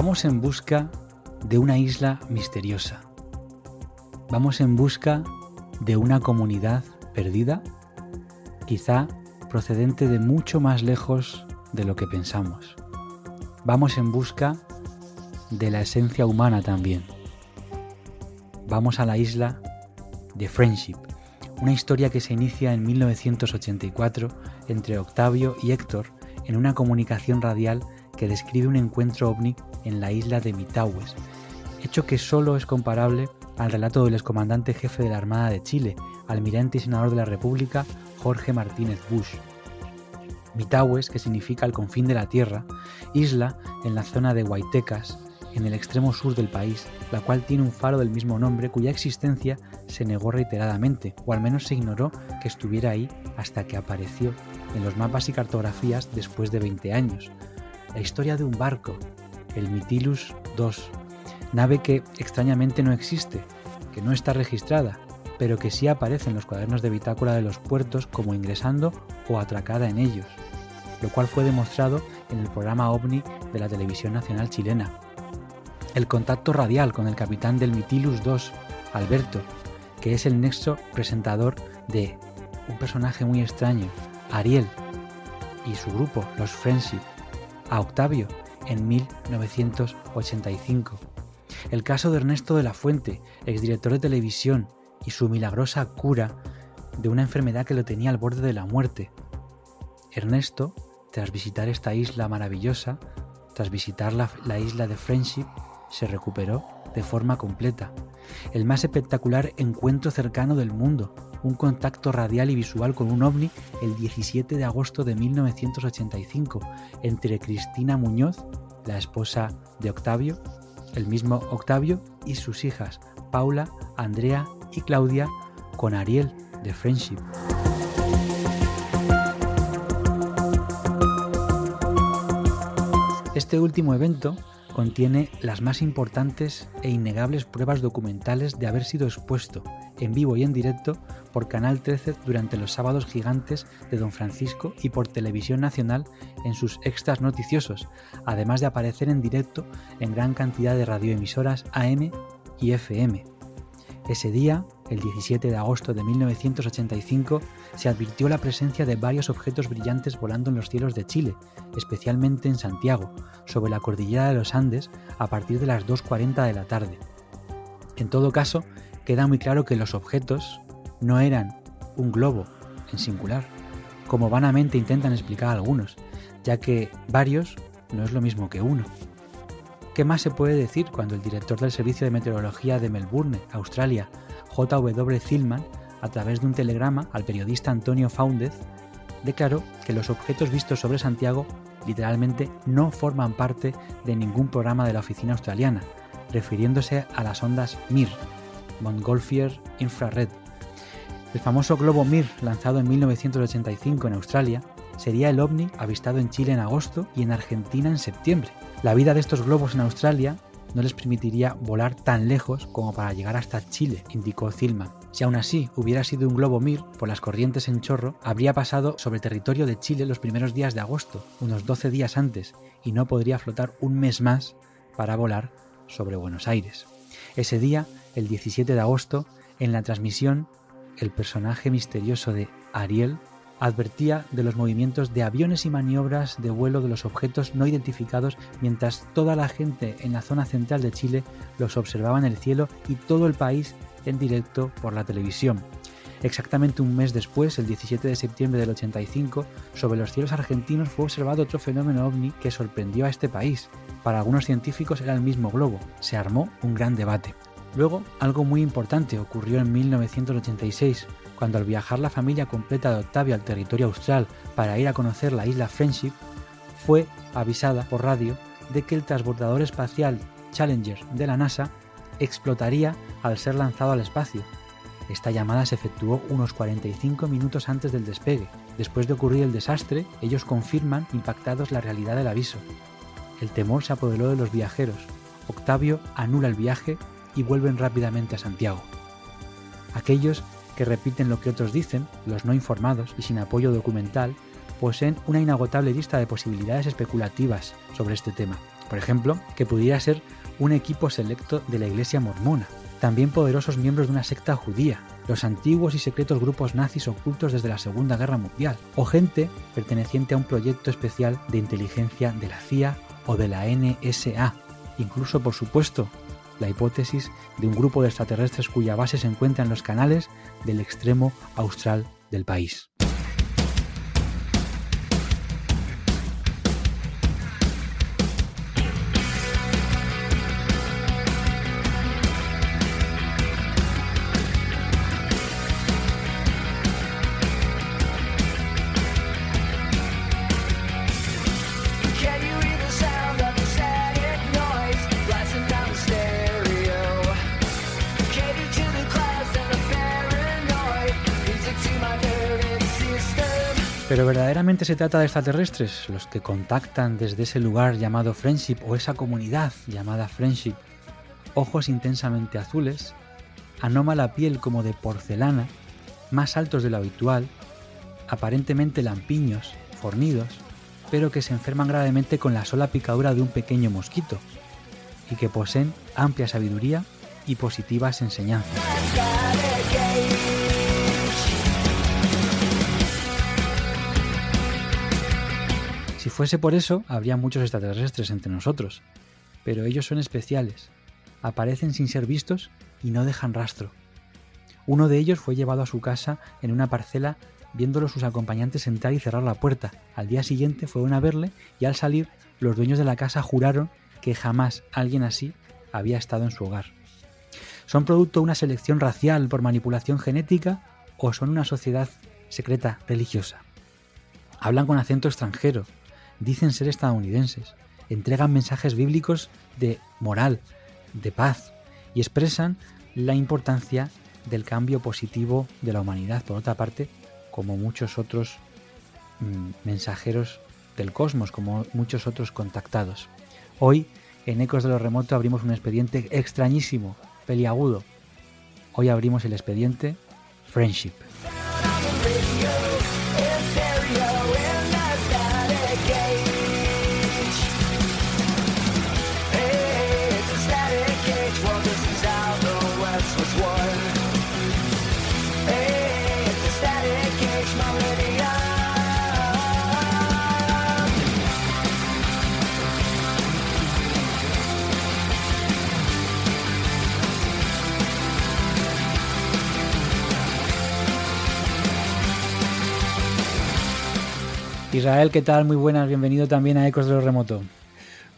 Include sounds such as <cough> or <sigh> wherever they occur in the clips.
Vamos en busca de una isla misteriosa. Vamos en busca de una comunidad perdida, quizá procedente de mucho más lejos de lo que pensamos. Vamos en busca de la esencia humana también. Vamos a la isla de Friendship, una historia que se inicia en 1984 entre Octavio y Héctor en una comunicación radial que describe un encuentro ovni en la isla de Mitaues, hecho que solo es comparable al relato del excomandante jefe de la Armada de Chile, almirante y senador de la República, Jorge Martínez Bush. Mitaues, que significa el confín de la tierra, isla en la zona de Huaytecas, en el extremo sur del país, la cual tiene un faro del mismo nombre cuya existencia se negó reiteradamente, o al menos se ignoró que estuviera ahí hasta que apareció en los mapas y cartografías después de 20 años. La historia de un barco, el Mitilus II, nave que extrañamente no existe, que no está registrada, pero que sí aparece en los cuadernos de bitácora de los puertos como ingresando o atracada en ellos, lo cual fue demostrado en el programa OVNI de la televisión nacional chilena. El contacto radial con el capitán del Mitilus II, Alberto, que es el nexo presentador de un personaje muy extraño, Ariel, y su grupo, los Friendship, a Octavio en 1985. El caso de Ernesto de la Fuente, exdirector de televisión, y su milagrosa cura de una enfermedad que lo tenía al borde de la muerte. Ernesto, tras visitar esta isla maravillosa, tras visitar la, la, isla de Friendship, se recuperó de forma completa. El más espectacular encuentro cercano del mundo, un contacto radial y visual con un ovni el 17 de agosto de 1985 entre Cristina Muñoz, la esposa de Octavio, el mismo Octavio y sus hijas, Paula, Andrea y Claudia, con Ariel de Friendship. Este último evento contiene las más importantes e innegables pruebas documentales de haber sido expuesto en vivo y en directo por Canal 13 durante los sábados gigantes de Don Francisco y por Televisión Nacional en sus extras noticiosos, además de aparecer en directo en gran cantidad de radioemisoras AM y FM. Ese día, el 17 de agosto de 1985, se advirtió la presencia de varios objetos brillantes volando en los cielos de Chile, especialmente en Santiago, sobre la cordillera de los Andes, a partir de las 2.40 de la tarde. En todo caso, queda muy claro que los objetos no eran un globo en singular, como vanamente intentan explicar algunos, ya que varios no es lo mismo que uno. ¿Qué más se puede decir cuando el director del Servicio de Meteorología de Melbourne, Australia, J.W. Zillman, a través de un telegrama al periodista Antonio Faúndez, declaró que los objetos vistos sobre Santiago literalmente no forman parte de ningún programa de la oficina australiana, refiriéndose a las ondas MIR, Montgolfier Infrared. El famoso globo MIR, lanzado en 1985 en Australia, sería el ovni avistado en Chile en agosto y en Argentina en septiembre. La vida de estos globos en Australia no les permitiría volar tan lejos como para llegar hasta Chile, indicó Zillman. Si aún así hubiera sido un globo Mir por las corrientes en chorro, habría pasado sobre territorio de Chile los primeros días de agosto, unos 12 días antes, y no podría flotar un mes más para volar sobre Buenos Aires. Ese día, el 17 de agosto, en la transmisión, el personaje misterioso de Ariel advertía de los movimientos de aviones y maniobras de vuelo de los objetos no identificados mientras toda la gente en la zona central de Chile los observaba en el cielo y todo el país en directo por la televisión. Exactamente un mes después, el 17 de septiembre del 85, sobre los cielos argentinos fue observado otro fenómeno ovni que sorprendió a este país. Para algunos científicos era el mismo globo. Se armó un gran debate. Luego, algo muy importante ocurrió en 1986, cuando al viajar la familia completa de Octavio al territorio austral para ir a conocer la isla Friendship, fue avisada por radio de que el transbordador espacial Challenger de la NASA explotaría al ser lanzado al espacio. Esta llamada se efectuó unos 45 minutos antes del despegue. Después de ocurrir el desastre, ellos confirman impactados la realidad del aviso. El temor se apoderó de los viajeros. Octavio anula el viaje y vuelven rápidamente a Santiago. Aquellos que repiten lo que otros dicen, los no informados y sin apoyo documental, poseen una inagotable lista de posibilidades especulativas sobre este tema. Por ejemplo, que pudiera ser un equipo selecto de la Iglesia mormona, también poderosos miembros de una secta judía, los antiguos y secretos grupos nazis ocultos desde la Segunda Guerra Mundial, o gente perteneciente a un proyecto especial de inteligencia de la CIA o de la NSA, incluso por supuesto la hipótesis de un grupo de extraterrestres cuya base se encuentra en los canales del extremo austral del país. Pero verdaderamente se trata de extraterrestres, los que contactan desde ese lugar llamado Friendship o esa comunidad llamada Friendship. Ojos intensamente azules, anómala piel como de porcelana, más altos de lo habitual, aparentemente lampiños, fornidos, pero que se enferman gravemente con la sola picadura de un pequeño mosquito, y que poseen amplia sabiduría y positivas enseñanzas. Si fuese por eso, habría muchos extraterrestres entre nosotros. Pero ellos son especiales. Aparecen sin ser vistos y no dejan rastro. Uno de ellos fue llevado a su casa en una parcela viéndolo sus acompañantes entrar y cerrar la puerta. Al día siguiente fueron a verle y al salir los dueños de la casa juraron que jamás alguien así había estado en su hogar. ¿Son producto de una selección racial por manipulación genética o son una sociedad secreta religiosa? Hablan con acento extranjero, dicen ser estadounidenses, entregan mensajes bíblicos de moral, de paz y expresan la importancia del cambio positivo de la humanidad. Por otra parte, como muchos otros mm, mensajeros del cosmos, como muchos otros contactados. Hoy, en Ecos de lo Remoto, abrimos un expediente extrañísimo, peliagudo. Hoy abrimos el expediente Friendship. Israel, ¿qué tal? Muy buenas, bienvenido también a Ecos de lo Remoto.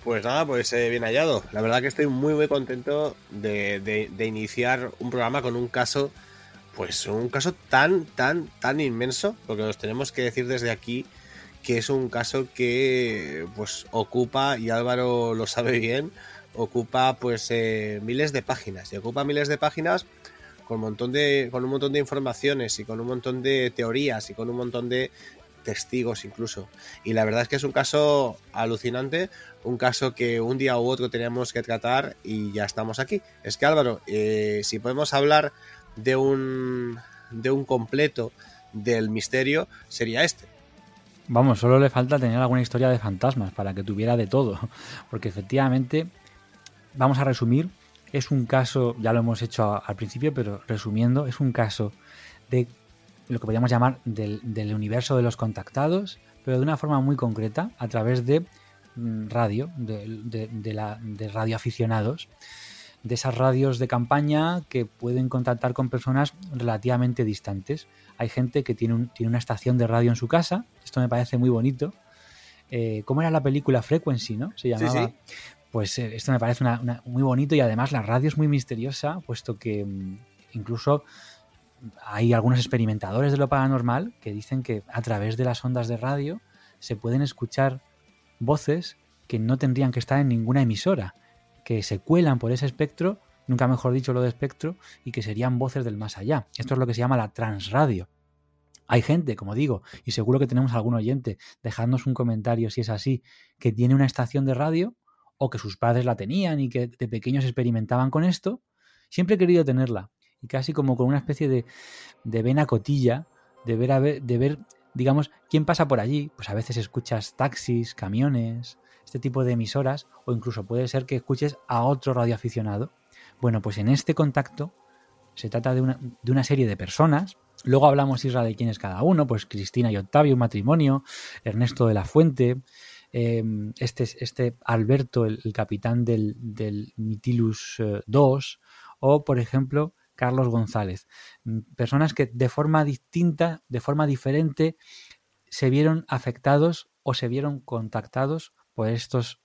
Pues nada, pues eh, bien hallado. La verdad que estoy muy muy contento de, iniciar un programa con un caso, pues un caso tan, tan, tan inmenso, porque nos tenemos que decir desde aquí que es un caso que pues ocupa, y Álvaro lo sabe bien, ocupa pues eh, miles de páginas. Y ocupa miles de páginas con un montón de. con un montón de informaciones y con un montón de teorías y con un montón de testigos incluso. Y la verdad es que es un caso alucinante, un caso que un día u otro teníamos que tratar y ya estamos aquí. Es que Álvaro, eh, si podemos hablar de un, de un completo del misterio, sería este. Vamos, solo le falta tener alguna historia de fantasmas para que tuviera de todo, <laughs> porque efectivamente, vamos a resumir, es un caso, ya lo hemos hecho al principio, pero resumiendo, es un caso de lo que podríamos llamar del, universo de los contactados, pero de una forma muy concreta, a través de mm, radio, de, de, la, de radioaficionados. de esas radios de campaña que pueden contactar con personas relativamente distantes. Hay gente que tiene, tiene una estación de radio en su casa, esto me parece muy bonito. Eh, ¿Cómo era la película Frequency, no? Se llamaba. Pues eh, esto me parece muy bonito y además la radio es muy misteriosa, puesto que mm, incluso hay algunos experimentadores de lo paranormal que dicen que a través de las ondas de radio se pueden escuchar voces que no tendrían que estar en ninguna emisora, que se cuelan por ese espectro, nunca mejor dicho lo de espectro, y que serían voces del más allá. Esto es lo que se llama la transradio. Hay gente, como digo, y seguro que tenemos algún oyente, dejadnos un comentario si es así, que tiene una estación de radio o que sus padres la tenían y que de pequeños experimentaban con esto. Siempre he querido tenerla y casi como con una especie de, de vena cotilla, de ver, de ver, digamos, quién pasa por allí. Pues a veces escuchas taxis, camiones, este tipo de emisoras, o incluso puede ser que escuches a otro radioaficionado. Bueno, pues en este contacto se trata de una, de una serie de personas. Luego hablamos, Isra, de quién es cada uno, pues Cristina y Octavio, matrimonio, Ernesto de la Fuente, em, este, este Alberto, el, capitán del, del Mitilus eh, o por ejemplo Carlos González. Mm, personas que de forma distinta, de forma diferente, se vieron afectados o se vieron contactados por estos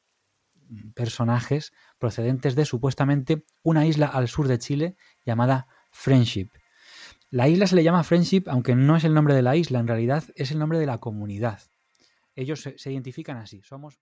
mm, personajes procedentes de supuestamente una isla al sur de Chile llamada Friendship. La isla se le llama Friendship, aunque no es el nombre de la isla, en realidad es el nombre de la comunidad. Ellos se, se identifican así, somos